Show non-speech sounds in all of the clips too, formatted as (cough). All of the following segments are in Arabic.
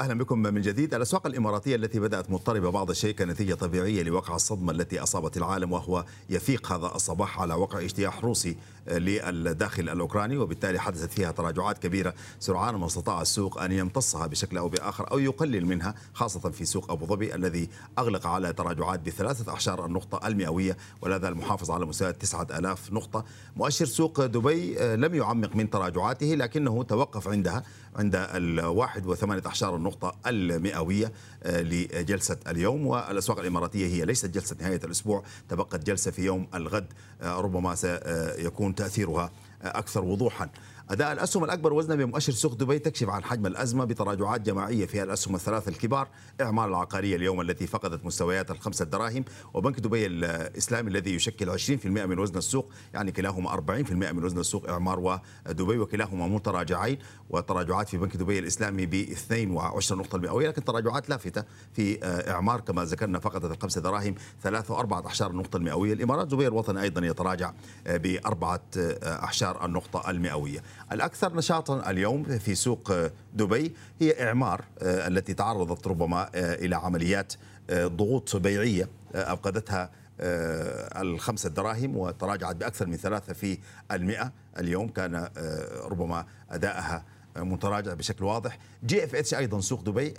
أهلا بكم من جديد. الأسواق الإماراتية التي بدأت مضطربة بعض الشيء كنتيجه طبيعية لوقع الصدمة التي أصابت العالم وهو يفيق هذا الصباح على وقع اجتياح روسي للداخل الأوكراني وبالتالي حدثت فيها تراجعات كبيرة سرعان ما استطاع السوق أن يمتصها بشكل أو بآخر أو يقلل منها خاصة في سوق أبو ظبي الذي أغلق على تراجعات بثلاثة اعشار النقطة المئوية ولا زال محافظ على مستوى 9000 نقطة. مؤشر سوق دبي لم يعمق من تراجعاته لكنه توقف عندها. عند الواحد وثمانية أعشار النقطة المئوية آه، لجلسة اليوم. والأسواق الإماراتية هي ليست جلسة نهاية الأسبوع تبقت جلسة في يوم الغد آه، ربما سيكون تأثيرها أكثر وضوحا. أداء الأسهم الأكبر وزنا بمؤشر سوق دبي تكشف عن حجم الأزمة بتراجعات جماعية في الأسهم الثلاث الكبار إعمال العقارية اليوم التي فقدت مستويات الخمسة دراهم وبنك دبي الإسلامي الذي يشكل 20% من وزن السوق يعني كلاهما 40% من وزن السوق إعمار ودبي وكلاهما متراجعين وتراجعات في بنك دبي الإسلامي ب 22 نقطة المئوية لكن تراجعات لافتة في إعمار كما ذكرنا فقدت الخمسة دراهم 3 وأربعة أعشار النقطة المئوية الإمارات دبي الوطني أيضا يتراجع بأربعة أعشار النقطة المئوية. الأكثر نشاطا اليوم في سوق دبي هي إعمار آه، التي تعرضت ربما آه، إلى عمليات آه، ضغوط بيعية أفقدتها الخمسة دراهم وتراجعت بأكثر من ثلاثة في المئة. اليوم كان ربما أدائها متراجع بشكل واضح. GFH أيضا سوق دبي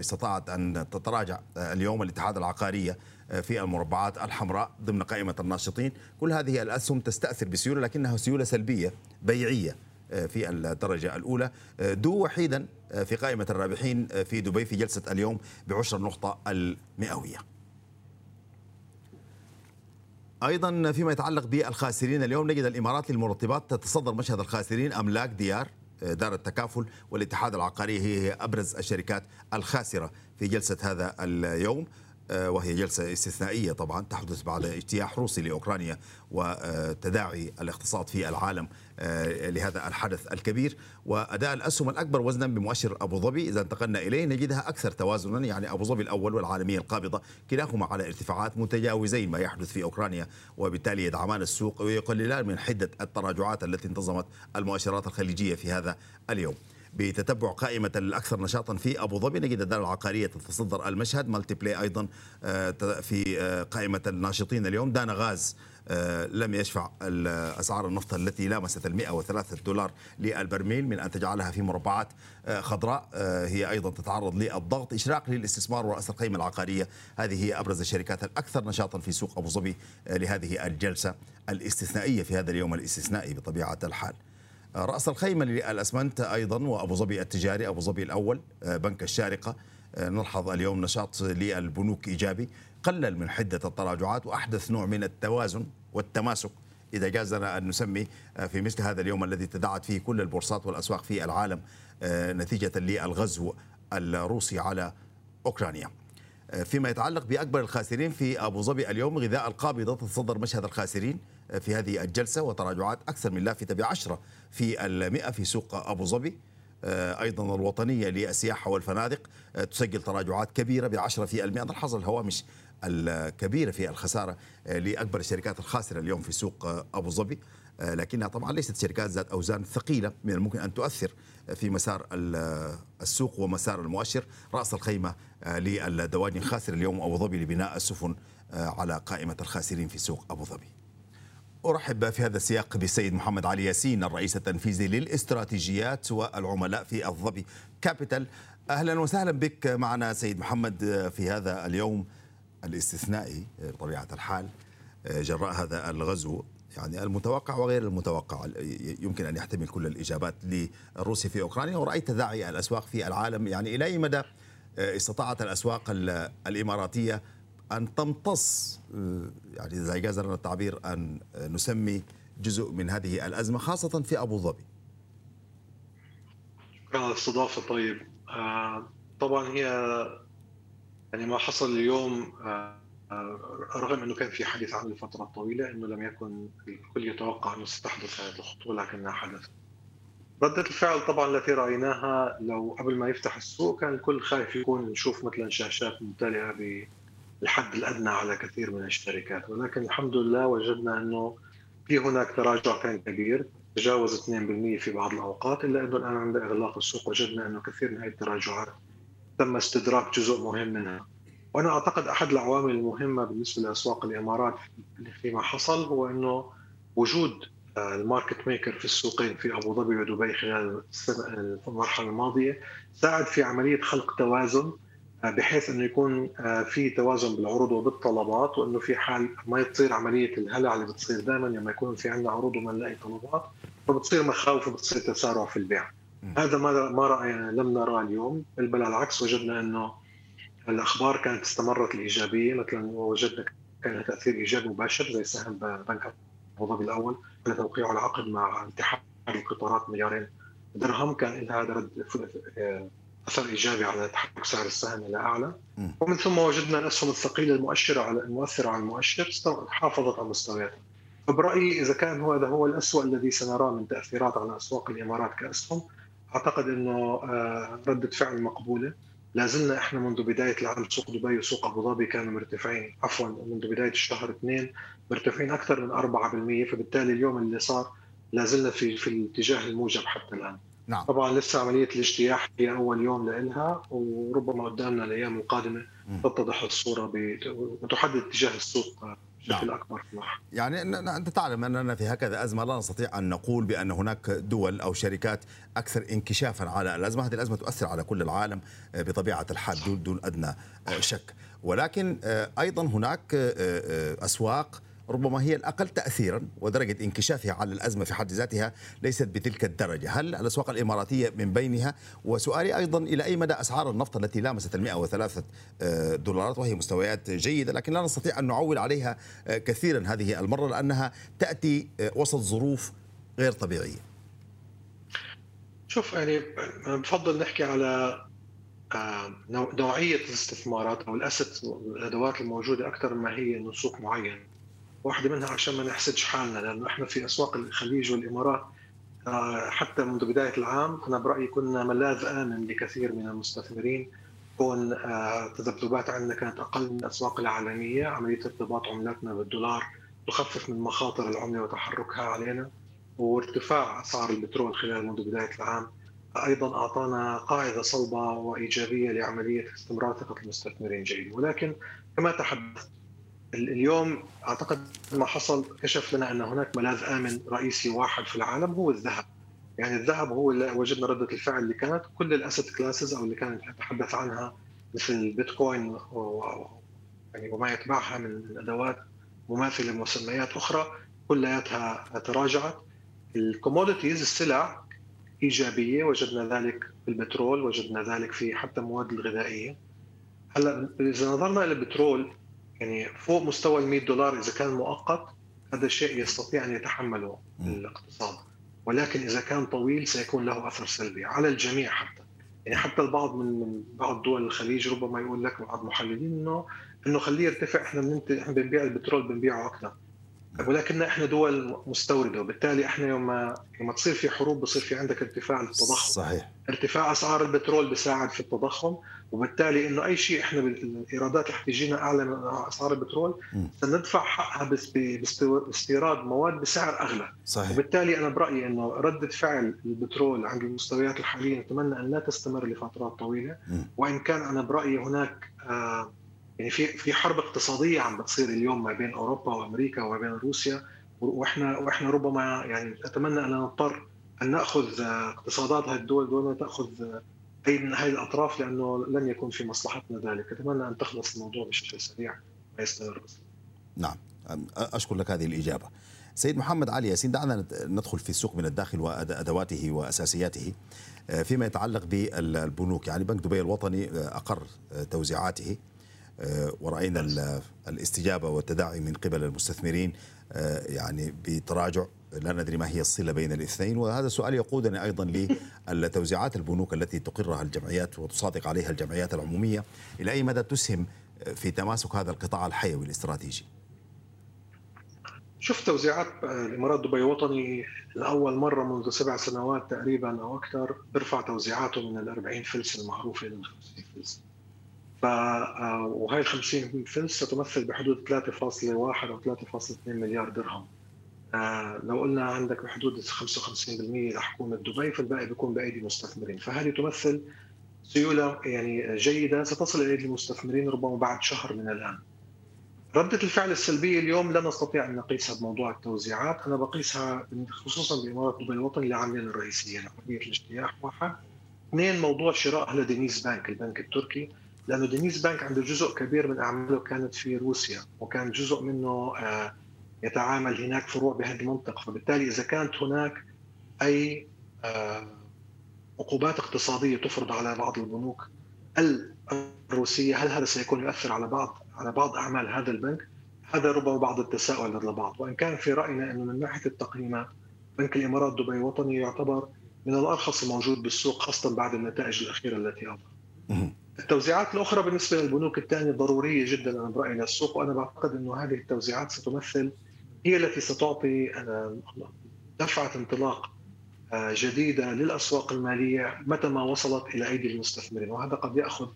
استطاعت أن تتراجع اليوم الاتحاد العقارية في المربعات الحمراء ضمن قائمة الناشطين. كل هذه الأسهم تستأثر بسيولة لكنها سيولة سلبية بيعية. في الدرجة الأولى. دو وحيدا في قائمة الرابحين في دبي في جلسة اليوم بعشر النقطة المئوية. أيضا فيما يتعلق بالخاسرين اليوم نجد الإمارات للمرطبات تتصدر مشهد الخاسرين املاك ديار دار التكافل والاتحاد العقاري. هي أبرز الشركات الخاسرة في جلسة هذا اليوم آه، وهي جلسة استثنائية طبعا تحدث بعد اجتياح روسي لأوكرانيا وتداعي الاقتصاد في العالم آه، لهذا الحدث الكبير. وأداء الأسهم الأكبر وزنا بمؤشر أبو ظبي. إذا انتقلنا إليه نجدها أكثر توازنا. يعني أبو ظبي الأول والعالمية القابضة كلاهما على ارتفاعات متجاوزين ما يحدث في أوكرانيا وبالتالي يدعمان السوق ويقللان من حدة التراجعات التي انتظمت المؤشرات الخليجية في هذا اليوم. بتتبع قائمة الأكثر نشاطا في أبو ظبي. نجد الدار العقارية تتصدر المشهد. مالتي بلاي أيضا آه، في آه، قائمة الناشطين اليوم. دانا غاز آه، لم يشفع أسعار النفط التي لامست المئة وثلاثة دولار للبرميل من أن تجعلها في مربعات خضراء. هي أيضا تتعرض للضغط إشراق للاستثمار ورأس القيمة العقارية. هذه هي أبرز الشركات الأكثر نشاطا في سوق أبو ظبي لهذه الجلسة الاستثنائية في هذا اليوم الاستثنائي بطبيعة الحال. رأس الخيمة للأسمنت أيضا وأبو ظبي التجاري أبو ظبي الأول آه، بنك الشارقة. آه، نلحظ اليوم نشاط للبنوك إيجابي. قلل من حدة التراجعات وأحدث نوع من التوازن والتماسك إذا جاز لنا أن نسمي آه، في مثل هذا اليوم الذي تداعت فيه كل البورصات والأسواق في العالم نتيجة للغزو الروسي على أوكرانيا. فيما يتعلق بأكبر الخاسرين في أبو ظبي اليوم غذاء القابضة تتصدر مشهد الخاسرين في هذه الجلسة وتراجعات أكثر من لافتة بعشرة في المئة في سوق أبو ظبي. آه، أيضا الوطنية للسياحة والفنادق آه، تسجل تراجعات كبيرة بعشرة في المئة. نلحظ الهوامش الكبيرة في الخسارة آه، لأكبر الشركات الخاسرة اليوم في سوق أبو ظبي. لكنها طبعا ليست شركات ذات أوزان ثقيلة من الممكن أن تؤثر في مسار السوق ومسار المؤشر. رأس الخيمة للدواجن خاسر اليوم أبو ظبي لبناء السفن على قائمة الخاسرين في سوق أبو ظبي. أرحب في هذا السياق بالسيد محمد علي ياسين الرئيس التنفيذي للاستراتيجيات والعملاء في الظبي Capital. أهلا وسهلا بك معنا سيد محمد في هذا اليوم. الاستثنائي بطبيعة الحال جراء هذا الغزو. يعني المتوقع وغير المتوقع. يمكن أن يحتمل كل الإجابات لروسيا في أوكرانيا. ورأيت تداعي الأسواق في العالم. يعني إلى أي مدى استطاعت الأسواق الإماراتية أن تمتص يعني إذا جاز لنا التعبير أن نسمي جزء من هذه الأزمة خاصة في أبو ظبي؟ شكرا على الاستضافة طيب آه، طبعا هي يعني ما حصل اليوم آه، رغم إنه كان في حديث عنه لفترة طويلة إنه لم يكن الكل يتوقع أنه ستحدث هذه الخطوة لكنها حدثت. ردة الفعل طبعا التي رأيناها لو قبل ما يفتح السوق كان الكل خايف يكون نشوف مثلا شاشات ممتلئة الحد الأدنى على كثير من الشركات ولكن الحمد لله وجدنا إنه في هناك تراجع كان كبير تجاوز 2% في بعض الأوقات إلا أنه الآن عند إغلاق السوق وجدنا إنه كثير من هذه التراجعات تم استدراك جزء مهم منها وأنا أعتقد أحد العوامل المهمة بالنسبة لأسواق الإمارات فيما حصل هو أنه وجود ال market maker في السوقين في أبو ظبي ودبي خلال المرحلة الماضية ساعد في عملية خلق توازن بحيث أنه يكون في توازن بالعروض وبالطلبات وأنه في حال ما تصير عملية الهلع اللي بتصير دائما لما يكون في عندنا عروض وما نلاقي طلبات فبتصير مخاوف وبتصير تسارع في البيع. هذا ما ما رأينا لم نراه اليوم. بل على العكس وجدنا أنه الأخبار كانت استمرت الإيجابية. مثلا وجدنا كان لها تأثير إيجابي مباشر زي سهم بنك أبو ظبي الأول. على توقيع العقد مع اتحاد القطارات مليارين درهم كان لها هذا رد أثر إيجابي على تحرك سعر السهم إلى أعلى. ومن ثم وجدنا الاسهم الثقيله المؤشرة على المؤثرة على المؤشر حافظت على مستوياتها. فبرأيي إذا كان هو هذا هو الاسوء الذي سنراه من تأثيرات على أسواق الإمارات كأسهم أعتقد إنه ردة فعل مقبولة. لا زلنا إحنا منذ بداية العام سوق دبي وسوق أبو ظبي كانوا مرتفعين. عفوا منذ بداية الشهر اثنين مرتفعين أكثر من 4% فبالتالي اليوم اللي صار لا زلنا في في الاتجاه الموجب حتى الآن. نعم. طبعا لسه عملية الاجتياح هي أول يوم لها وربما قدامنا الأيام القادمة تتضح الصورة وتحدد اتجاه السوق. بشكل نعم. أكبر يعني أنت تعلم اننا في هكذا أزمة لا نستطيع أن نقول بأن هناك دول أو شركات أكثر انكشافا على الأزمة، هذه الأزمة تؤثر على كل العالم بطبيعة الحال دون, دون أدنى شك، ولكن أيضا هناك أسواق ربما هي الأقل تأثيرا ودرجة انكشافها على الأزمة في حد ذاتها ليست بتلك الدرجة. هل الأسواق الإماراتية من بينها؟ وسؤالي أيضا إلى أي مدى أسعار النفط التي لامست المئة وثلاثة دولارات؟ وهي مستويات جيدة لكن لا نستطيع أن نعول عليها كثيرا هذه المرة لأنها تأتي وسط ظروف غير طبيعية. شوف يعني بفضل نحكي على نوعية الاستثمارات أو الأسد الأدوات الموجودة أكثر ما هي أنه سوق معين. واحدة منها عشان ما نحسدش حالنا لأنه إحنا في أسواق الخليج والإمارات حتى منذ بداية العام أنا برأيي كنا ملاذ آمن لكثير من المستثمرين كون تذبذبات عندنا كانت أقل من الأسواق العالمية عملية ارتباط عملاتنا بالدولار تخفف من مخاطر العملة وتحركها علينا وارتفاع أسعار البترول خلال منذ بداية العام. أيضا أعطانا قاعدة صلبة وإيجابية لعملية استمرار ثقة المستثمرين جيد ولكن كما تحدثت اليوم أعتقد ما حصل كشف لنا أن هناك ملاذ آمن رئيسي واحد في العالم هو الذهب. يعني الذهب هو اللي وجدنا ردة الفعل اللي كانت كل ال asset classes أو اللي كانت نتحدث عنها مثل البيتكوين يعني وما يتبعها من ادوات مماثلة لمسميات أخرى كلياتها تراجعت. ال commodities السلع إيجابية وجدنا ذلك في البترول وجدنا ذلك في حتى المواد الغذائية. هلا إذا نظرنا إلى البترول يعني فوق مستوى ال 100 دولار إذا كان مؤقت هذا الشيء يستطيع أن يتحمله الاقتصاد. ولكن إذا كان طويل سيكون له أثر سلبي على الجميع حتى. يعني حتى البعض من بعض دول الخليج ربما يقول لك بعض المحللين انه إنه خليه يرتفع إحنا بنبيع البترول بنبيعه أكثر. ولكن إحنا دول مستوردة وبالتالي إحنا يوم ما يوم تصير في حروب بصير في عندك ارتفاع للتضخم. صحيح. ارتفاع أسعار البترول بيساعد في التضخم وبالتالي إنه أي شيء إحنا بالايرادات رح تجينا أعلى من أسعار البترول سندفع حقها باستيراد مواد بسعر أغلى. صحيح. وبالتالي أنا برأيي إنه رده فعل البترول عند المستويات الحالية نتمنى أن لا تستمر لفترات طويلة. وإن كان أنا برأيي هناك آه يعني في في حرب اقتصادية عم بتصير اليوم ما بين أوروبا وأمريكا وما بين روسيا وإحنا وإحنا ربما يعني اتمنى أن نضطر أن نأخذ اقتصادات هذه الدول دون تأخذ أي من هذه الأطراف لأنه لن يكون في مصلحتنا ذلك، أتمنى أن تخلص الموضوع بشكل سريع ما يستمر بس. نعم أشكر لك هذه الإجابة. سيد محمد علي ياسين دعنا ندخل في السوق من الداخل وادواته وأساسياته فيما يتعلق بالبنوك يعني بنك دبي الوطني أقر توزيعاته ورأينا الاستجابة والتداعي من قبل المستثمرين يعني بتراجع لا ندري ما هي الصلة بين الاثنين. وهذا السؤال يقودني أيضا (laughs) لتوزيعات البنوك التي تقرها الجمعيات وتصادق عليها الجمعيات العمومية. إلى أي مدى تسهم في تماسك هذا القطاع الحيوي الاستراتيجي؟ شوف توزيعات الإمارات دبي وطني لأول مرة منذ سبع سنوات تقريبا أو أكثر بيرفع توزيعاته من ال 40 فلس المعروفه لل 50 فلس. وهي ال 50 فلس ستمثل بحدود 3.1 أو 3.2 مليار درهم. آه، لو قلنا عندك بحدود 55% لحكومه دبي فالباقي بيكون بأيدي المستثمرين فهذه تمثل سيولة يعني جيدة ستصل إلى المستثمرين ربما بعد شهر من الآن. ردة الفعل السلبية اليوم لا نستطيع أن نقيسها بموضوع التوزيعات. أنا بقيسها خصوصا بإمارة دبي الوطني لعاملين الرئيسيين حرية الاجتياح واحد. اثنين موضوع شراء هلا دينيس بانك البنك التركي. لأنه دينيس بانك عنده جزء كبير من أعماله كانت في روسيا وكان جزء منه آه، يتعامل هناك فروع بهذه المنطقة. فبالتالي إذا كانت هناك أي آه، عقوبات اقتصادية تفرض على بعض البنوك الروسية هل هذا سيكون يؤثر على بعض على بعض أعمال هذا البنك؟ هذا ربما بعض التساؤل لدى البعض. وإن كان في رأينا أنه من ناحية التقييمات بنك الإمارات دبي وطني يعتبر من الأرخص الموجود بالسوق خاصة بعد النتائج الأخيرة التي اظهر. التوزيعات الأخرى بالنسبة للبنوك الثانية ضرورية جدا أنا برأيي للسوق وأنا بعتقد إنه هذه التوزيعات ستمثل هي التي ستعطي دفعه انطلاق آه، جديدة للأسواق المالية متى ما وصلت إلى أيدي المستثمرين وهذا قد يأخذ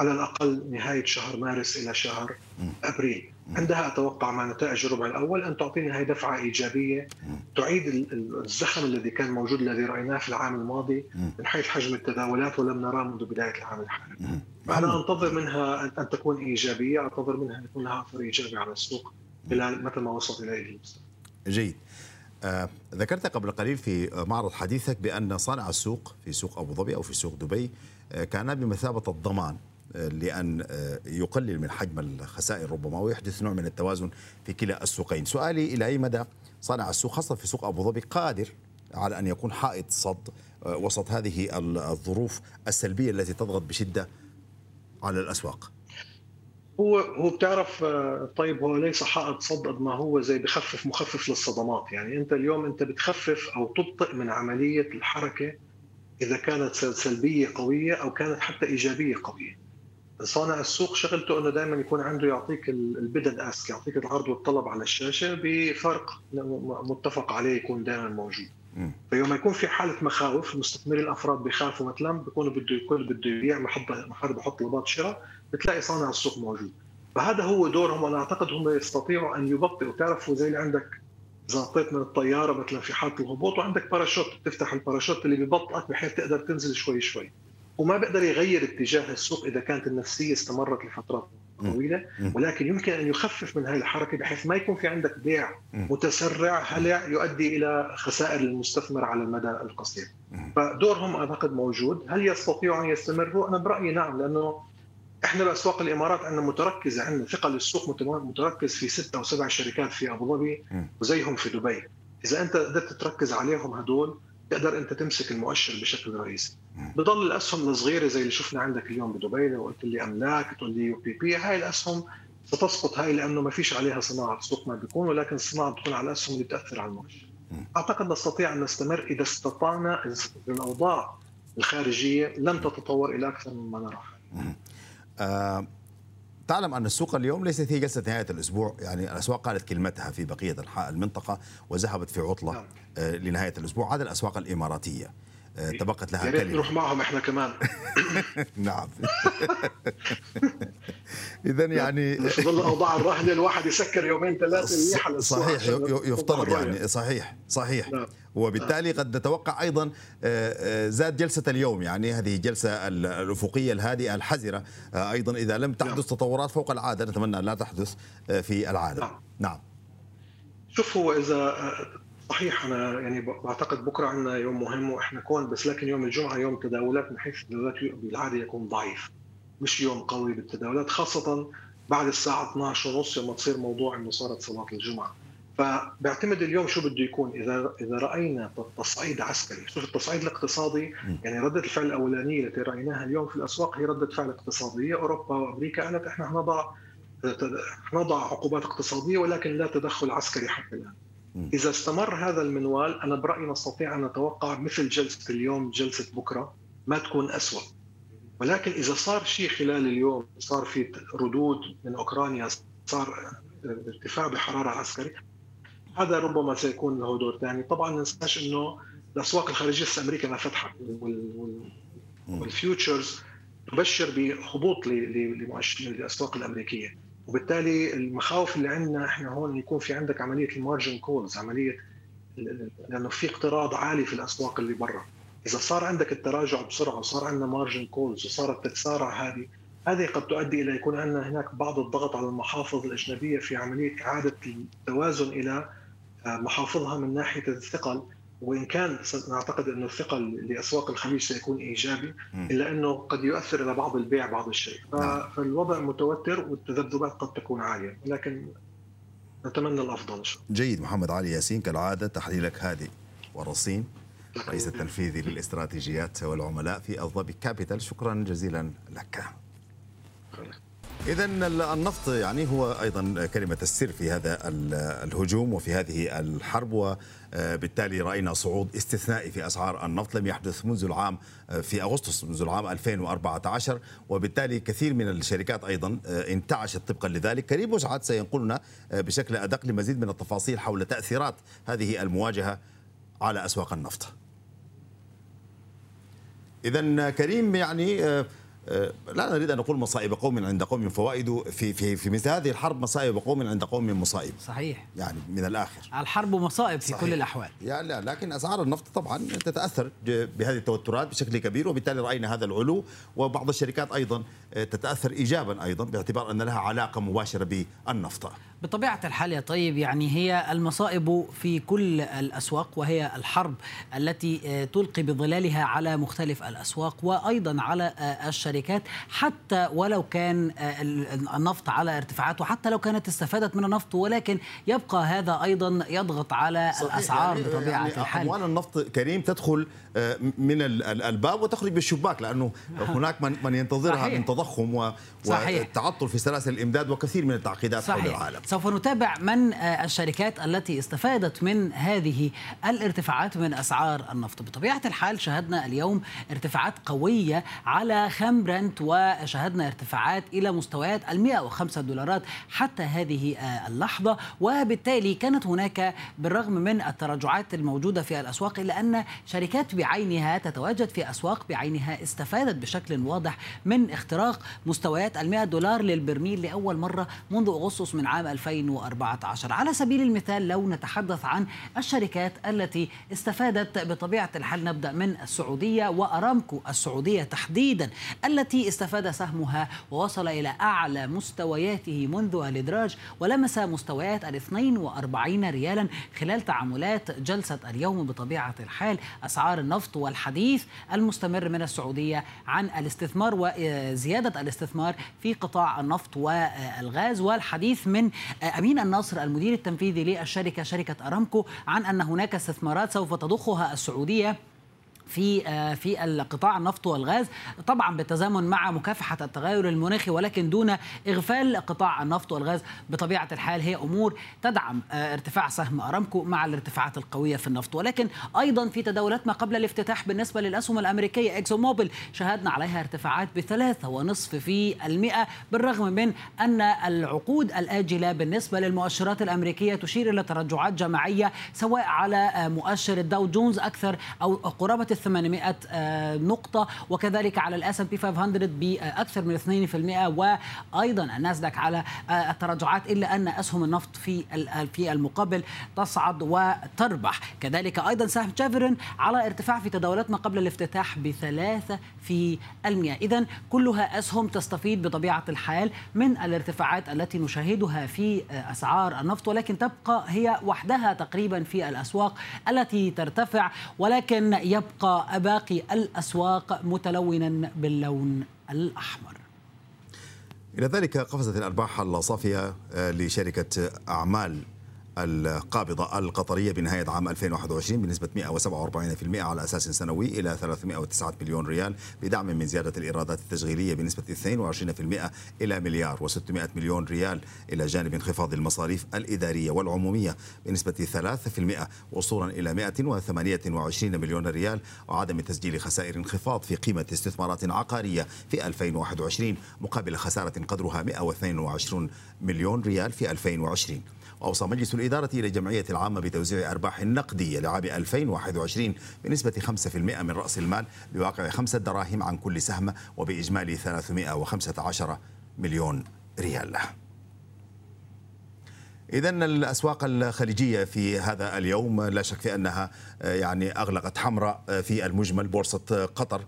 على الأقل نهاية شهر مارس إلى شهر أبريل. عندها أتوقع مع نتائج الربع الأول أن تعطينا هي دفعة إيجابية تعيد الزخم الذي كان موجود الذي رأيناه في العام الماضي من حيث حجم التداولات ولم نراه منذ بداية العام الحالي. أنا أنتظر منها ان تكون إيجابية، أنتظر منها أن يكون لها أثر إيجابي على السوق خلال متى ما وصلت إلى ايدي جيد. آه ذكرت قبل قليل في معرض حديثك بأن صانع السوق في سوق أبو ظبي أو في سوق دبي آه كان بمثابة الضمان. لأن آه، يقلل من حجم الخسائر ربما ويحدث نوع من التوازن في كلا السوقين. سؤالي إلى أي مدى صانع السوق خاصة في سوق أبو ظبي قادر على أن يكون حائط صد آه، وسط هذه الظروف السلبية التي تضغط بشدة على الأسواق؟ هو هو بتعرف آه، طيب هو ليس حائط صد قد ما هو زي بخفف مخفف للصدمات. يعني أنت اليوم أنت بتخفف أو تبطئ من عملية الحركة إذا كانت سلبية قوية أو كانت حتى إيجابية قوية. صانع السوق شغلته إنه دائما يكون عنده يعطيك البدن اسك يعطيك العرض والطلب على الشاشة بفرق متفق عليه يكون دائما موجود. فيوم يكون في حالة مخاوف المستثمرين الأفراد بيخافوا مثلا بيكونوا بده يكون بده يبيع ما حدا بحط طلبات شراء بتلاقي صانع السوق موجود. فهذا هو دورهم وأنا أعتقد هم يستطيعوا أن يبطئوا. تعرفوا زي اللي عندك إذا نطيت من الطيارة مثلا في حالة الهبوط وعندك باراشوت تفتح الباراشوت اللي ببطئك بحيث تقدر تنزل شوي شوي. وما بيقدر يغير اتجاه السوق إذا كانت النفسية استمرت لفترات طويلة. ولكن يمكن أن يخفف من هذه الحركة بحيث ما يكون في عندك بيع متسرع هلع يؤدي إلى خسائر للمستثمر على المدى القصير؟ فدورهم أعتقد موجود. هل يستطيعوا أن يستمروا؟ أنا برأيي نعم لأنه إحنا باسواق الإمارات عندنا متركزة. عندنا ثقل السوق متركز في ستة أو سبع شركات في أبو ظبي وزيهم في دبي. إذا أنت قدرت تركز عليهم هدول تقدر انت تمسك المؤشر بشكل رئيسي. بضل الأسهم الصغيرة زي اللي شفنا عندك اليوم بدبي لو قلت لي أملاك تقول لي UPP هاي الأسهم ستسقط هاي لأنه ما فيش عليها صناعة سوق ما بيكون ولكن الصناعة بتكون على الأسهم اللي بتأثر على المؤشر. أعتقد نستطيع أن نستمر إذا استطعنا الأوضاع الخارجية لم تتطور إلى أكثر مما نرى. آه تعلم أن السوق اليوم ليست هي جلسة نهاية الأسبوع. يعني الأسواق قالت كلمتها في بقية أنحاء المنطقة وذهبت في عطلة نعم. آه لنهاية الأسبوع. هذه الأسواق الإماراتية. آه تبقت لها كلمة. نروح معهم إحنا كمان. (laughs) نعم. (laughs) اذا يعني تظل الاوضاع الراهنه الواحد يسكر يومين ثلاثة صحيح يفترض يعني. صحيح صحيح. نعم. وبالتالي قد نتوقع أيضا آه، آه، زاد جلسة اليوم يعني هذه الجلسه الأفقية الهادئة الحذرة آه، أيضا إذا لم تحدث نعم. تطورات فوق العادة نتمنى لا تحدث في العالم نعم, نعم. شوف هو إذا صحيح أنا يعني بعتقد بكرة عندنا يوم مهم وإحنا كون بس لكن يوم الجمعة يوم تداولات من حيث التداولات بالعادة يكون ضعيف مش يوم قوي بالتداولات خاصة بعد الساعة 12 ونص لما تصير موضوع إنه صارت صلاة الجمعة فبيعتمد اليوم شو بده يكون. إذا إذا رأينا تصعيد عسكري شوف التصعيد الاقتصادي يعني ردة الفعل الأولانية التي رأيناها اليوم في الأسواق هي ردة فعل اقتصاديه أوروبا وأمريكا قالت إحنا حنضع حنضع عقوبات اقتصادية ولكن لا تدخل عسكري حتى الآن. إذا استمر هذا المنوال أنا برأيي نستطيع أن نتوقع مثل جلسة اليوم جلسة بكرة ما تكون اسوء ولكن إذا صار شيء خلال اليوم صار في ردود من أوكرانيا صار ارتفاع بحرارة عسكري هذا ربما سيكون له دور ثاني. طبعا ما ننساش إنه الأسواق الخارجية لسه أمريكا ما فتحت وال futures تبشر بهبوط للاسواق الأمريكية. وبالتالي المخاوف اللي عندنا إحنا هون يكون في عندك عملية ال margin calls عملية لأنه في اقتراض عالي في الأسواق اللي برا. إذا صار عندك التراجع بسرعة وصار عندنا مارجن كولز وصارت تتسارع هذه هذه قد تؤدي إلى يكون عندنا هناك بعض الضغط على المحافظ الأجنبية في عملية إعادة التوازن إلى محافظها من ناحية الثقل وإن كان نعتقد انه الثقل لأسواق الخليج سيكون إيجابي إلا أنه قد يؤثر إلى بعض البيع بعض الشيء. نعم. فالوضع متوتر والتذبذبات قد تكون عالية ولكن نتمنى الأفضل جيد محمد علي ياسين كالعادة تحليلك هادئ ورصين رئيس التنفيذي للاستراتيجيات والعملاء في ابو كابيتال. شكرا جزيلا لك. إذا النفط يعني هو أيضا كلمة السر في هذا الهجوم وفي هذه الحرب وبالتالي رأينا صعود استثنائي في أسعار النفط لم يحدث منذ العام في أغسطس منذ العام 2014 وبالتالي كثير من الشركات أيضا انتعشت طبقا لذلك. كريم مسعد سينقلنا بشكل أدق لمزيد من التفاصيل حول تأثيرات هذه المواجهة على أسواق النفط. إذا كريم يعني آه، لا نريد أن نقول مصائب قوم عند قوم فوائد في في في مثل هذه الحرب مصائب قوم عند قوم مصائب. صحيح. يعني من الآخر. الحرب مصائب في صحيح. كل الأحوال. يعني لا لكن أسعار النفط طبعا تتأثر بهذه التوترات بشكل كبير وبالتالي رأينا هذا العلو وبعض الشركات أيضا آه، تتأثر ايجابا أيضا باعتبار أن لها علاقة مباشرة بالنفط. بطبيعة الحال يا طيب يعني هي المصائب في كل الأسواق وهي الحرب التي آه، تلقي بظلالها على مختلف الأسواق وأيضا على آه، الشركات حتى ولو كان آه، النفط على ارتفاعات وحتى لو كانت استفادت من النفط ولكن يبقى هذا أيضا يضغط على الأسعار يعني بطبيعة يعني الحال أموال النفط كريم تدخل من الباب وتخرج بالشباك لأنه هناك من من ينتظرها صحيح. من تضخم وتعطل في سلاسل الإمداد وكثير من التعقيدات صحيح. حول العالم سوف نتابع من آه، الشركات التي استفادت من هذه الارتفاعات من أسعار النفط. بطبيعة الحال شهدنا اليوم ارتفاعات قوية على خام برنت وشهدنا ارتفاعات إلى مستويات ال 105 دولارات حتى هذه آه، اللحظة. وبالتالي كانت هناك بالرغم من التراجعات الموجودة في الأسواق إلا أن شركات بعينها تتواجد في أسواق بعينها استفادت بشكل واضح من اختراق مستويات ال 100 دولار للبرميل لأول مرة منذ أغسطس من عام 2014 على سبيل المثال لو نتحدث عن الشركات التي استفادت بطبيعة الحال نبدأ من السعودية وأرامكو السعودية تحديدا التي استفاد سهمها ووصل إلى أعلى مستوياته منذ الإدراج ولمس مستويات ال 42 ريالا خلال تعاملات جلسة اليوم بطبيعة الحال. أسعار النفط والحديث المستمر من السعودية عن الاستثمار وزيادة الاستثمار في قطاع النفط والغاز والحديث من أمين الناصر المدير التنفيذي للشركة شركة أرامكو عن أن هناك استثمارات سوف تضخها السعودية. في آه، في القطاع النفط والغاز طبعا بالتزامن مع مكافحة التغير المناخي ولكن دون إغفال قطاع النفط والغاز بطبيعة الحال هي أمور تدعم آه، ارتفاع سهم أرامكو مع الارتفاعات القوية في النفط. ولكن أيضا في تداولات ما قبل الافتتاح بالنسبة للأسهم الأمريكية إكسون موبيل شهدنا عليها ارتفاعات بثلاثة ونصف في المئة بالرغم من أن العقود الآجلة بالنسبة للمؤشرات الأمريكية تشير إلى تراجعات جماعية سواء على آه، مؤشر الداو جونز أكثر أو قرابة 800 آه، نقطة. وكذلك على ال S&P 500 بأكثر من 2% وأيضا الناسداك على آه، التراجعات إلا أن أسهم النفط في في المقابل تصعد وتربح. كذلك أيضا سهم تشافرن على ارتفاع في تداولات ما قبل الافتتاح بثلاثة في المئة. إذا كلها أسهم تستفيد بطبيعة الحال من الارتفاعات التي نشاهدها في آه، أسعار النفط. ولكن تبقى هي وحدها تقريبا في الأسواق التي ترتفع. ولكن يبقى باقي الأسواق متلونا باللون الأحمر. إلى ذلك قفزت الأرباح الصافية آه، لشركة أعمال. القابضة القطرية بنهاية عام 2021 بنسبة 147% على أساس سنوي إلى 309 مليون ريال بدعم من زيادة الإيرادات التشغيلية بنسبة 22% إلى مليار و600 مليون ريال إلى جانب انخفاض المصاريف الإدارية والعمومية بنسبة 3% وصولا إلى 128 مليون ريال وعدم تسجيل خسائر انخفاض في قيمة استثمارات عقارية في 2021 مقابل خسارة قدرها 122 مليون ريال في 2020 وأوصى مجلس الإدارة إلى الجمعية العامة بتوزيع أرباح نقدية لعام 2021 بنسبة 5% من رأس المال بواقع خمسة دراهم عن كل سهم وبإجمالي 315 مليون ريال. إذا الأسواق الخليجية في هذا اليوم لا شك في أنها يعني أغلقت حمراء في المجمل بورصة قطر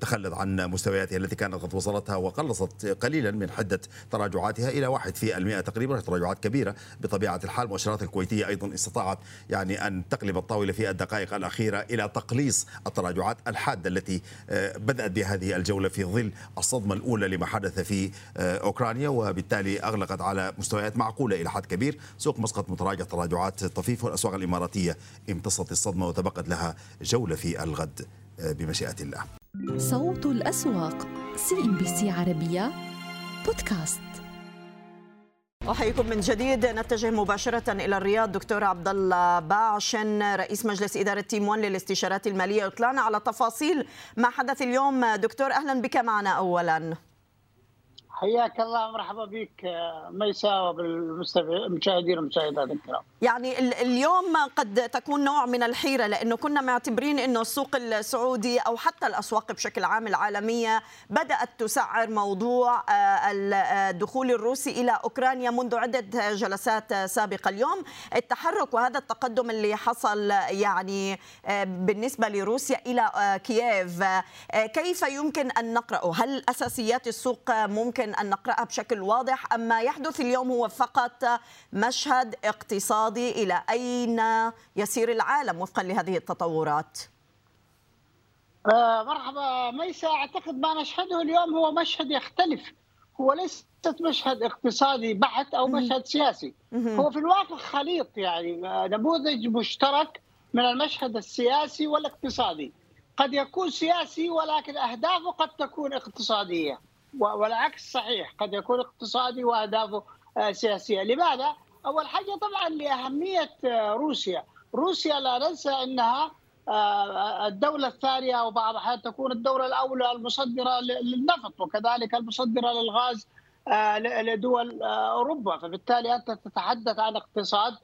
تخلت عن مستوياتها التي كانت قد وصلتها وقلصت قليلا من حدة تراجعاتها إلى واحد في المئة تقريبا تراجعات كبيرة بطبيعة الحال. مؤشرات الكويتية أيضا استطاعت يعني أن تقلب الطاولة في الدقائق الأخيرة إلى تقليص التراجعات الحادة التي بدأت بهذه الجولة في ظل الصدمة الأولى لما حدث في أوكرانيا. وبالتالي أغلقت على مستويات معقولة إلى حد كبير. سوق مسقط متراجع تراجعات طفيفة والأسواق الإماراتية امتصت الصدمة وتبقت لها جولة في الغد بمشيئة الله. صوت الأسواق CNBC عربية بودكاست. أحييكم من جديد. نتجه مباشرة إلى الرياض. دكتور عبد الله باعشن رئيس مجلس إدارة Team 1 للاستشارات المالية. يطلعنا على تفاصيل ما حدث اليوم. دكتور أهلا بك معنا أولا. حياك الله مرحبا بك ميساء وبالمشاهدين والمشاهدات الكرام. يعني اليوم قد تكون نوع من الحيرة لأنه كنا معتبرين أنه السوق السعودي أو حتى الأسواق بشكل عام العالمية بدأت تسعر موضوع الدخول الروسي إلى أوكرانيا منذ عدة جلسات سابقة. اليوم التحرك وهذا التقدم اللي حصل يعني بالنسبة لروسيا إلى كييف كيف يمكن أن نقرأه؟ هل أساسيات السوق ممكن أن نقرأها بشكل واضح أم ما يحدث اليوم هو فقط مشهد اقتصادي إلى أين يسير العالم وفقا لهذه التطورات؟ آه مرحبا ميسا أعتقد ما نشهده اليوم هو مشهد يختلف. هو ليس مشهد اقتصادي بحت أو مشهد سياسي. هو في الواقع خليط يعني نموذج مشترك من المشهد السياسي والاقتصادي. قد يكون سياسي ولكن أهدافه قد تكون اقتصادية. والعكس صحيح. قد يكون اقتصادي وأهدافه سياسية، لماذا؟ أول حاجة طبعا لأهمية روسيا، روسيا لا ننسى إنها الدولة الثانية أو بعض الأحيان تكون الدولة الأولى المصدرة للنفط وكذلك المصدرة للغاز لدول أوروبا، فبالتالي أنت تتحدث عن اقتصاد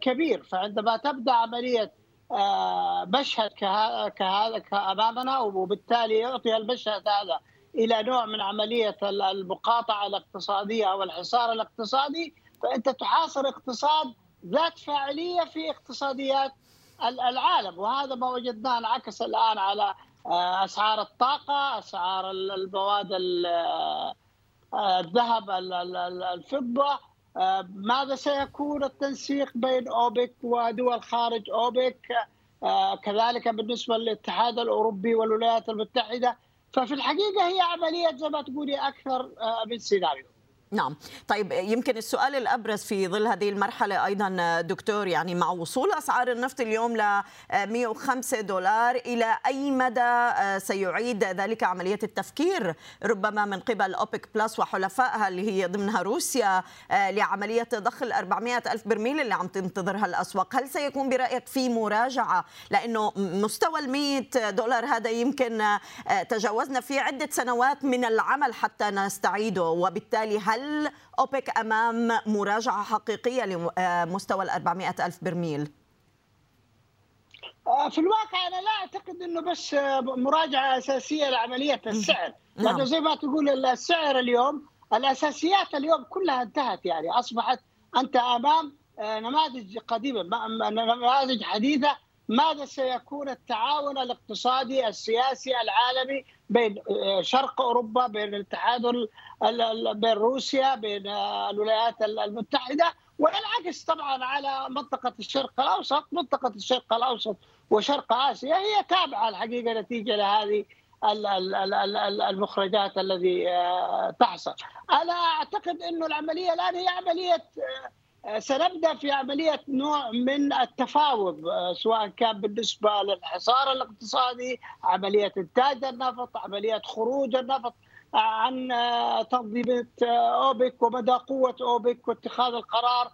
كبير، فعندما تبدأ عملية مشهد كهذا أمامنا وبالتالي يعطي المشهد هذا إلى نوع من عملية المقاطعة الاقتصادية أو الحصار الاقتصادي فأنت تحاصر اقتصاد ذات فاعلية في اقتصاديات العالم. وهذا ما وجدناه انعكس الآن على أسعار الطاقة، أسعار المواد الذهب، الفضة، ماذا سيكون التنسيق بين أوبك ودول خارج أوبك؟ كذلك بالنسبة للاتحاد الأوروبي والولايات المتحدة. ففي الحقيقة هي عملية زي ما تقولي أكثر من سيناريو. نعم. طيب يمكن السؤال الأبرز في ظل هذه المرحلة أيضا دكتور يعني مع وصول أسعار النفط اليوم ل 105 دولار إلى أي مدى سيعيد ذلك عملية التفكير؟ ربما من قبل أوبك بلس وحلفائها اللي هي ضمنها روسيا لعملية ضخ ال 400 ألف برميل اللي عم تنتظرها الأسواق. هل سيكون برأيك في مراجعة؟ لأنه مستوى ال 100 دولار هذا يمكن تجاوزنا فيه عدة سنوات من العمل حتى نستعيده وبالتالي هل هل أوبك أمام مراجعة حقيقية لمستوى ال 400 ألف برميل؟ في الواقع أنا لا أعتقد أنه بس مراجعة أساسية لعملية السعر. لأنه زي ما تقول السعر اليوم الأساسيات اليوم كلها انتهت يعني. أصبحت أنت أمام نماذج قديمة نماذج حديثة ماذا سيكون التعاون الاقتصادي السياسي العالمي بين شرق أوروبا بين الاتحاد بين روسيا بين الولايات المتحدة والعكس طبعا على منطقة الشرق الأوسط. منطقة الشرق الأوسط وشرق آسيا هي تابعة الحقيقة نتيجة لهذه المخرجات الذي تحصل. أنا أعتقد إنه العملية الآن هي عملية سنبدأ في عملية نوع من التفاوض سواء كان بالنسبة للحصار الاقتصادي، عملية إنتاج النفط، عملية خروج النفط عن تنظيمه أوبك ومدى قوة أوبك واتخاذ القرار.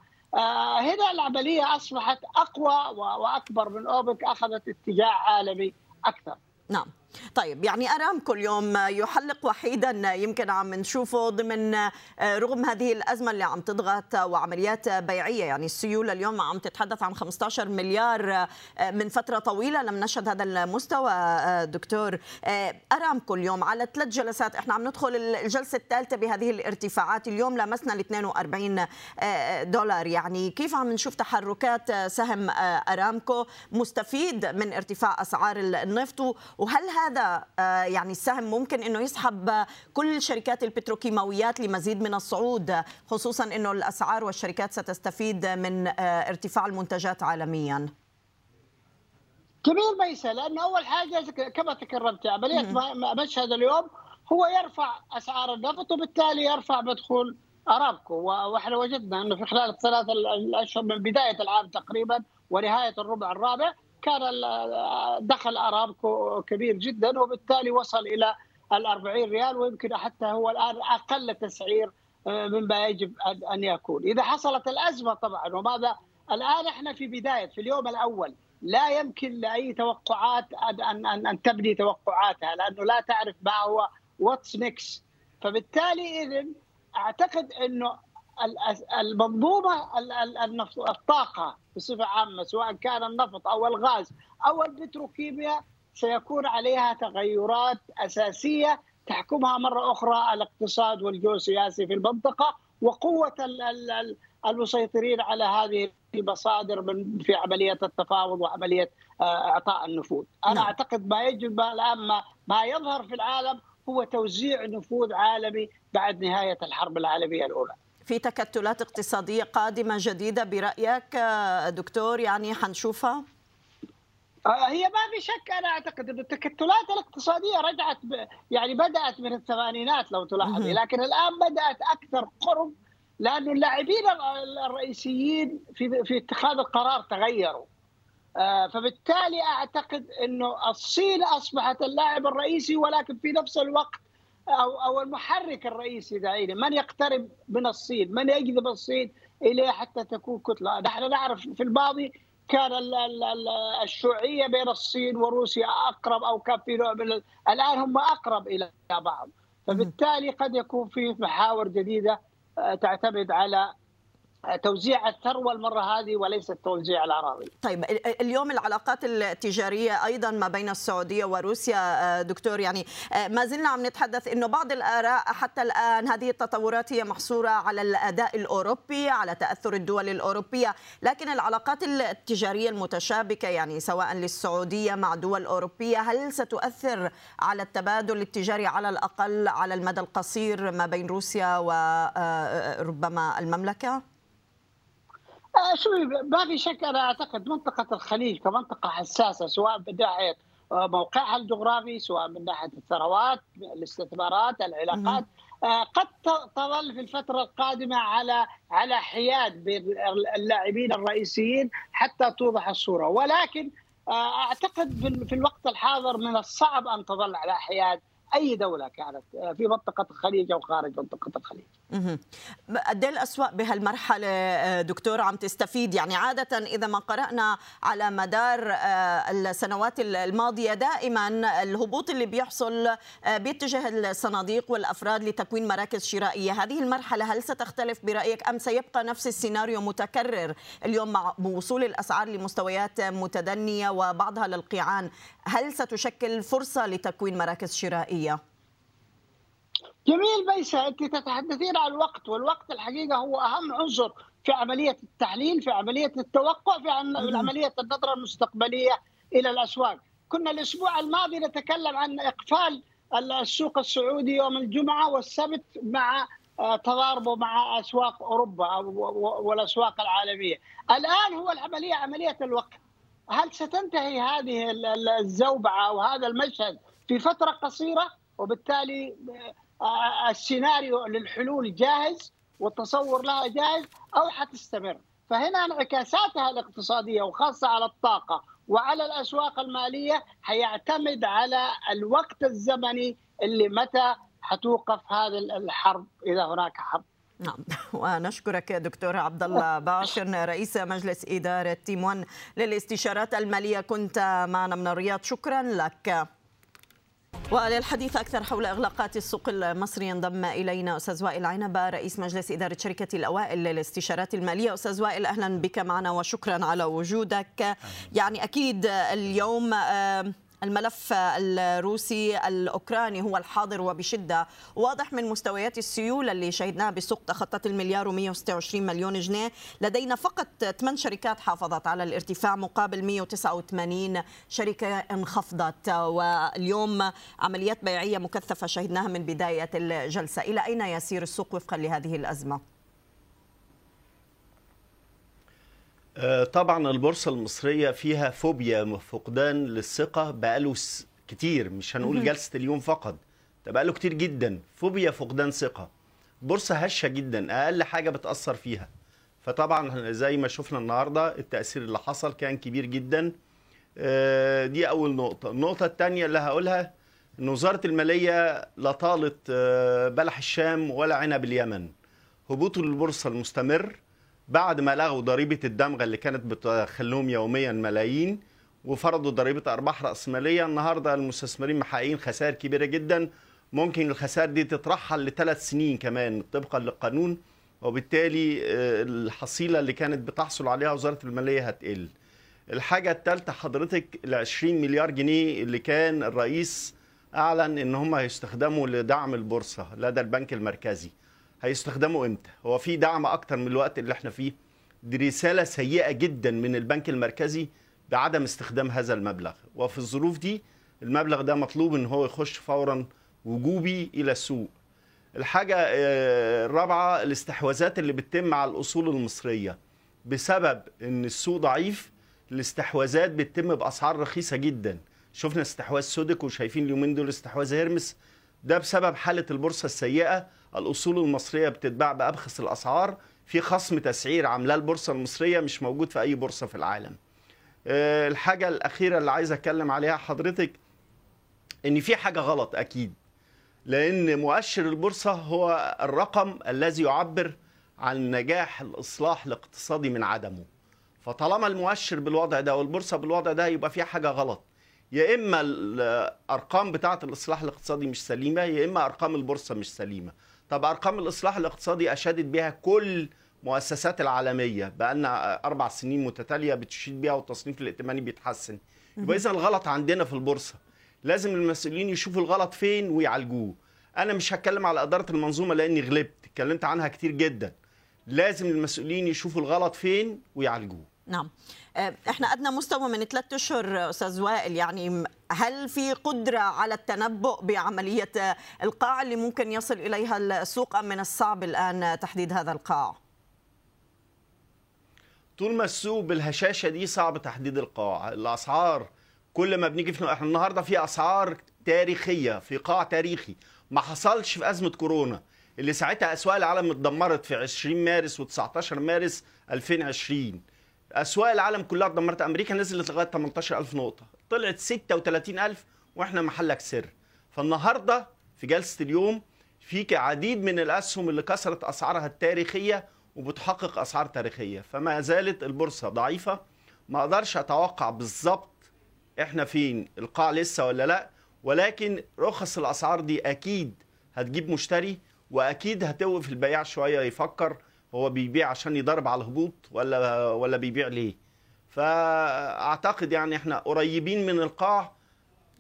هنا العملية أصبحت أقوى وأكبر من أوبك أخذت اتجاه عالمي أكثر. نعم طيب يعني ارامكو اليوم يحلق وحيدا يمكن عم نشوفه ضمن رغم هذه الأزمة اللي عم تضغط وعمليات بيعية. يعني السيولة اليوم عم تتحدث عن 15 مليار من فترة طويلة. لم نشهد هذا المستوى دكتور. ارامكو اليوم على ثلاث جلسات. إحنا عم ندخل الجلسة الثالثة بهذه الارتفاعات. اليوم لمسنا ال 42 دولار. يعني كيف عم نشوف تحركات سهم أرامكو مستفيد من ارتفاع أسعار النفط؟ وهل هذا يعني السهم ممكن إنه يسحب كل شركات البتروكيماويات لمزيد من الصعود خصوصا إنه الأسعار والشركات ستستفيد من ارتفاع المنتجات عالميا. جميل ميسة لأنه أول حاجة كما تكرمت عملية مشهد اليوم هو يرفع أسعار النفط وبالتالي يرفع مدخول أرامكو. وإحنا وجدنا إنه في خلال الثلاث الأشهر من بداية العام تقريبا ونهاية الربع الرابع كان دخل ارامكو كبير جدا وبالتالي وصل إلى ال 40 ريال ويمكن حتى هو الآن أقل تسعير مما يجب ان يكون، إذا حصلت الأزمة طبعا وماذا؟ الآن إحنا في بداية في اليوم الأول لا يمكن لأي توقعات ان ان ان تبني توقعاتها لأنه لا تعرف ما هو what's next فبالتالي اذا أعتقد إنه المنظومة النفط الطاقة بصفة عامة سواء كان النفط أو الغاز أو البتروكيمياء سيكون عليها تغيرات أساسية تحكمها مرة أخرى الاقتصاد والجيوسياسي في المنطقة وقوة المسيطرين على هذه المصادر من في عملية التفاوض وعملية إعطاء النفوذ. أنا أعتقد ما يجب الآن ما يظهر في العالم هو توزيع نفوذ عالمي بعد نهاية الحرب العالمية الأولى. في تكتلات اقتصادية قادمة جديدة برأيك دكتور يعني حنشوفها؟ هي ما في شك أنا أعتقد إن التكتلات الاقتصادية رجعت ب... يعني بدأت من الثمانينات لو تلاحظي لكن الآن بدأت أكثر قرب لأنه اللاعبين الرئيسيين في في اتخاذ القرار تغيروا فبالتالي أعتقد إنه الصين أصبحت اللاعب الرئيسي ولكن في نفس الوقت أو أو المحرك الرئيسي دائما من يقترب من الصين؟ من يجذب الصين إليه حتى تكون كتلة؟ نحن نعرف في الماضي كان الشيوعية بين الصين وروسيا أقرب أو كان في نوع من الآن هم أقرب إلى بعض. فبالتالي قد يكون في محاور جديدة تعتمد على توزيع الثروة المرة هذه وليس توزيع الأراضي. طيب اليوم العلاقات التجارية أيضا ما بين السعودية وروسيا دكتور يعني ما زلنا عم نتحدث إنه بعض الآراء حتى الآن هذه التطورات هي محصورة على الأداء الأوروبي على تأثر الدول الأوروبية، لكن العلاقات التجارية المتشابكة يعني سواء للسعودية مع دول أوروبية هل ستؤثر على التبادل التجاري على الأقل على المدى القصير ما بين روسيا وربما المملكة؟ شوفي ما في شك أنا أعتقد منطقة الخليج كمنطقة حساسة سواء من ناحية موقعها الجغرافي سواء من ناحية الثروات الاستثمارات العلاقات قد تظل في الفترة القادمة على على حياد بين اللاعبين الرئيسيين حتى توضح الصورة ولكن أعتقد في الوقت الحاضر من الصعب أن تظل على حياد أي دولة كانت في منطقة الخليج أو خارج منطقة الخليج. قد الاسواق بهالمرحلة دكتور عم تستفيد؟ يعني عادة إذا ما قرأنا على مدار السنوات الماضية دائما الهبوط اللي بيحصل بيتجه الصناديق والأفراد لتكوين مراكز شرائية، هذه المرحلة هل ستختلف برأيك أم سيبقى نفس السيناريو متكرر؟ اليوم مع وصول الأسعار لمستويات متدنية وبعضها للقيعان، هل ستشكل فرصة لتكوين مراكز شرائية؟ جميل بيسا انت تتحدثين عن الوقت والوقت الحقيقة هو أهم عنصر في عملية التحليل في عملية التوقع في عملية النظرة المستقبلية إلى الأسواق. كنا الأسبوع الماضي نتكلم عن إقفال السوق السعودي يوم الجمعة والسبت مع تضاربه مع أسواق أوروبا والأسواق العالمية. الآن هو العملية عملية الوقت. هل ستنتهي هذه الزوبعة أو هذا المشهد في فترة قصيرة؟ وبالتالي السيناريو للحلول جاهز والتصور لها جاهز أو حتستمر. فهنا انعكاساتها الاقتصادية وخاصة على الطاقة وعلى الأسواق المالية حيعتمد على الوقت الزمني اللي متى حتوقف هذه الحرب إذا هناك حرب. نعم. (laughs) ونشكرك دكتور عبد الله (laughs) باعشن رئيس مجلس إدارة Team 1 للاستشارات المالية. كنت معنا من الرياض. شكرا لك. وللحديث أكثر حول إغلاقات السوق المصري ينضم إلينا أستاذ وائل عنبة رئيس مجلس إدارة شركة الأوائل للاستشارات المالية. أستاذ وائل أهلا بك معنا وشكرا على وجودك. يعني أكيد اليوم الملف الروسي الأوكراني هو الحاضر وبشدة واضح من مستويات السيولة اللي شهدناها بالسوق تخطت المليار و126 مليون جنيه. لدينا فقط 8 شركات حافظت على الارتفاع مقابل 189 شركة انخفضت. واليوم عمليات بيعية مكثفة شهدناها من بداية الجلسة. إلى أين يسير السوق وفقا لهذه الأزمة؟ آه، طبعا البورصة المصرية فيها فوبيا فقدان للثقة بقاله كتير مش هنقول جلسة اليوم فقط ده بقاله كتير جدا. فوبيا فقدان ثقة. بورصة هشة جدا أقل حاجة بتأثر فيها. فطبعا زي ما شفنا النهاردة التأثير اللي حصل كان كبير جدا. آه، دي أول نقطة. النقطة الثانية اللي هقولها أن وزارة المالية لا طالت آه، بلح الشام ولا عنب اليمن. هبوط البورصة المستمر بعد ما لغوا ضريبة الدمغه اللي كانت بتخليهم يوميا ملايين وفرضوا ضريبة أرباح رأسمالية النهارده المستثمرين محققين خسائر كبيرة جدا ممكن الخسائر دي تترحل لثلاث سنين كمان طبقا للقانون وبالتالي آه، الحصيلة اللي كانت بتحصل عليها وزارة المالية هتقل. الحاجة الثالثه حضرتك ال 20 مليار جنيه اللي كان الرئيس أعلن إن هم هيستخدموا لدعم البورصة لدى البنك المركزي. هيستخدموا إمتى؟ هو في دعم أكتر من الوقت اللي إحنا فيه. دي رسالة سيئة جدا من البنك المركزي بعدم استخدام هذا المبلغ. وفي الظروف دي المبلغ ده مطلوب إن هو يخش فورا وجوبي إلى السوق. الحاجة آه، الرابعة الاستحواذات اللي بتتم على الأصول المصرية. بسبب إن السوق ضعيف الاستحواذات بتتم بأسعار رخيصة جدا. شفنا استحواذ سودك وشايفين اليومين دول استحواذ هيرمس ده بسبب حالة البورصة السيئة الأصول المصرية بتتباع بأبخس الأسعار في خصم تسعير عاملاه البورصة المصرية مش موجود في أي بورصة في العالم. آه، الحاجة الأخيرة اللي عايز أتكلم عليها حضرتك إن في حاجة غلط أكيد لأن مؤشر البورصة هو الرقم الذي يعبر عن نجاح الإصلاح الاقتصادي من عدمه. فطالما المؤشر بالوضع ده والبورصة بالوضع ده يبقى في حاجة غلط. يا إما الأرقام بتاعة الإصلاح الاقتصادي مش سليمة يا إما أرقام البورصة مش سليمة. طب أرقام الإصلاح الاقتصادي أشادت بها كل مؤسسات العالمية بقى لنا أربع سنين متتالية بتشيد بها والتصنيف الائتماني بيتحسن. يبقى اذا الغلط عندنا في البورصة. لازم المسؤولين يشوفوا الغلط فين ويعالجوه. أنا مش هتكلم على إدارة المنظومة لأني غلبت اتكلمت عنها كتير جدا. لازم المسؤولين يشوفوا الغلط فين ويعالجوه. نعم. آه، إحنا أدنى مستوى من ثلاث أشهر أستاذ وائل يعني هل في قدرة على التنبؤ بعملية القاع اللي ممكن يصل إليها السوق أم من الصعب الآن تحديد هذا القاع؟ طول ما السوق بالهشاشة دي صعب تحديد القاع، الأسعار كل ما بنيجي في إحنا النهارده في أسعار تاريخية في قاع تاريخي. ما حصلش في أزمة كورونا اللي ساعتها أسواق العالم اتدمرت في 20 مارس و19 مارس 2020 أسواق العالم كلها اتدمرت. أمريكا نزلت لغاية 18000 نقطة. طلعت 36000 وإحنا محلك سر. فالنهاردة في جلسة اليوم في عديد من الأسهم اللي كسرت أسعارها التاريخية وبتحقق أسعار تاريخية. فما زالت البورصة ضعيفة. ما أقدرش أتوقع بالظبط إحنا فين القاع لسه ولا لأ. ولكن رخص الأسعار دي أكيد هتجيب مشتري وأكيد هتوقف البياع شوية يفكر هو بيبيع عشان يضرب على الهبوط ولا ولا بيبيع ليه؟ فأعتقد يعني إحنا قريبين من القاع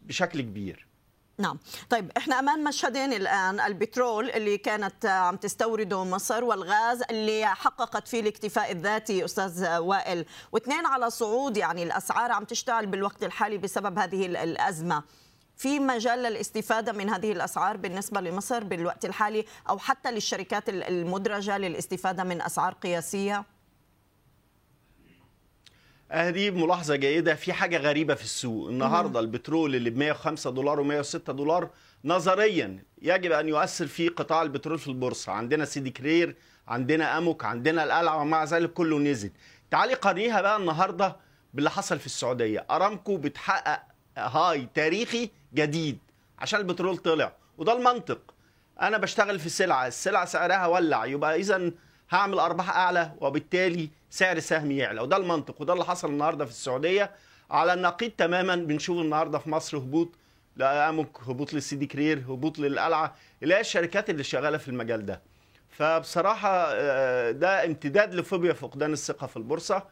بشكل كبير. نعم. طيب إحنا أمام مشهدين الآن البترول اللي كانت عم تستورده مصر والغاز اللي حققت فيه الاكتفاء الذاتي أستاذ وائل. واثنين على صعود يعني الأسعار عم تشتعل بالوقت الحالي بسبب هذه الأزمة. في مجال للاستفادة من هذه الأسعار بالنسبة لمصر بالوقت الحالي أو حتى للشركات المدرجة للاستفادة من أسعار قياسية؟ هذه ملاحظة جيدة. في حاجة غريبة في السوق. النهاردة البترول اللي ب 105 دولار و106 دولار نظريا يجب أن يؤثر في قطاع البترول في البورصة. عندنا سيدي كرير عندنا أموك عندنا القلعة ومع ذلك كله نزل. تعالي قارنيها بقى النهاردة باللي حصل في السعودية. أرامكو بتحقق هاي تاريخي جديد عشان البترول طلع وده المنطق. أنا بشتغل في سلعة السلعة سعرها ولع يبقى اذا هعمل أرباح أعلى وبالتالي سعر سهمي يعلى وده المنطق وده اللي حصل النهارده في السعودية. على النقيض تماما بنشوف النهارده في مصر هبوط لامك هبوط للسي دي كرير هبوط للقلعة اللي هي الشركات اللي شغالة في المجال ده. فبصراحة آه، ده امتداد لفوبيا فقدان الثقة في البورصة.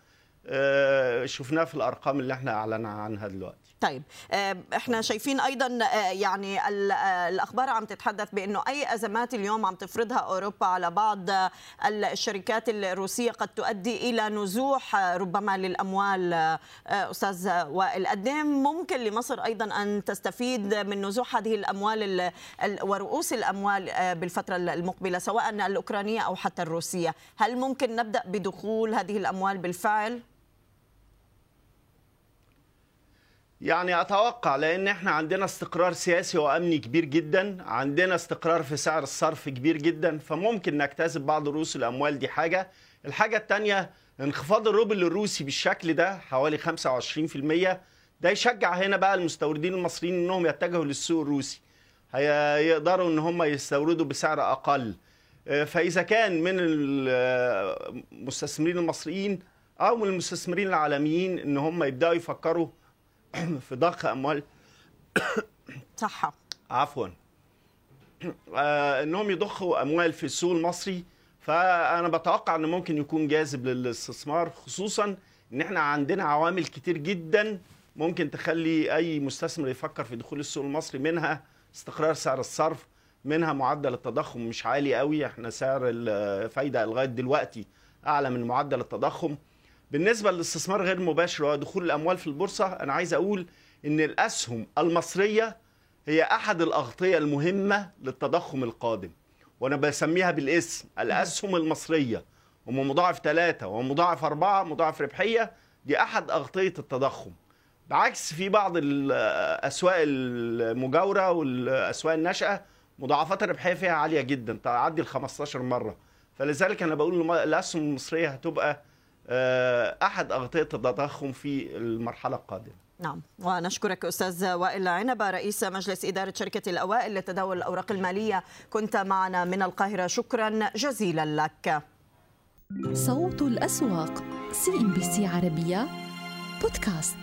شفناه في الأرقام اللي إحنا اعلنا عنها دلوقتي. طيب آه، إحنا شايفين أيضا آه، يعني ال- آه، الأخبار عم تتحدث بأنه أي أزمات اليوم عم تفرضها أوروبا على بعض آه، الشركات الروسية قد تؤدي إلى نزوح آه، ربما للأموال آه، آه، أستاذ وائل. قد إيه ممكن لمصر أيضا أن تستفيد من نزوح هذه الأموال ال- ال- ورؤوس الأموال آه، بالفترة المقبلة سواء الأوكرانية أو حتى الروسية؟ هل ممكن نبدأ بدخول هذه الأموال بالفعل؟ يعني أتوقع لأن إحنا عندنا استقرار سياسي وأمني كبير جدا عندنا استقرار في سعر الصرف كبير جدا فممكن نجتذب بعض رؤوس الأموال دي حاجة. الحاجة الثانية انخفاض الروبل الروسي بالشكل ده حوالي 25% ده يشجع هنا بقى المستوردين المصريين إنهم يتجهوا للسوق الروسي. هيقدروا إن هم يستوردوا بسعر أقل. آه، فإذا كان من المستثمرين المصريين أو من المستثمرين العالميين إن هم يبدأوا يفكروا (coughs) في ضخ أموال (coughs) صح عفوا. (coughs) آه إنهم يضخوا أموال في السوق المصري فأنا بتوقع إن ممكن يكون جاذب للاستثمار خصوصا إن إحنا عندنا عوامل كتير جدا ممكن تخلي أي مستثمر يفكر في دخول السوق المصري منها استقرار سعر الصرف منها معدل التضخم مش عالي قوي إحنا سعر الفايده لغاية دلوقتي أعلى من معدل التضخم. بالنسبة للاستثمار غير المباشر ودخول الأموال في البورصة أنا عايز أقول إن الأسهم المصرية هي أحد الأغطية المهمة للتضخم القادم وأنا بسميها بالاسم الأسهم المصرية. هم مضاعف ثلاثة ومضاعف أربعة مضاعف ربحية دي أحد أغطية التضخم. بعكس في بعض الأسواق المجاورة والأسواق الناشئة مضاعفات الربحية فيها عالية جدا تعدي ال 15 مرة. فلذلك أنا بقول الأسهم المصرية هتبقى أحد أغطية التضخم في المرحلة القادمة. نعم. ونشكرك أستاذ وائل عنبة رئيس مجلس إدارة شركة الأوائل لتداول الأوراق المالية. كنت معنا من القاهرة. شكرا جزيلا لك. صوت الأسواق CNBC عربية بودكاست.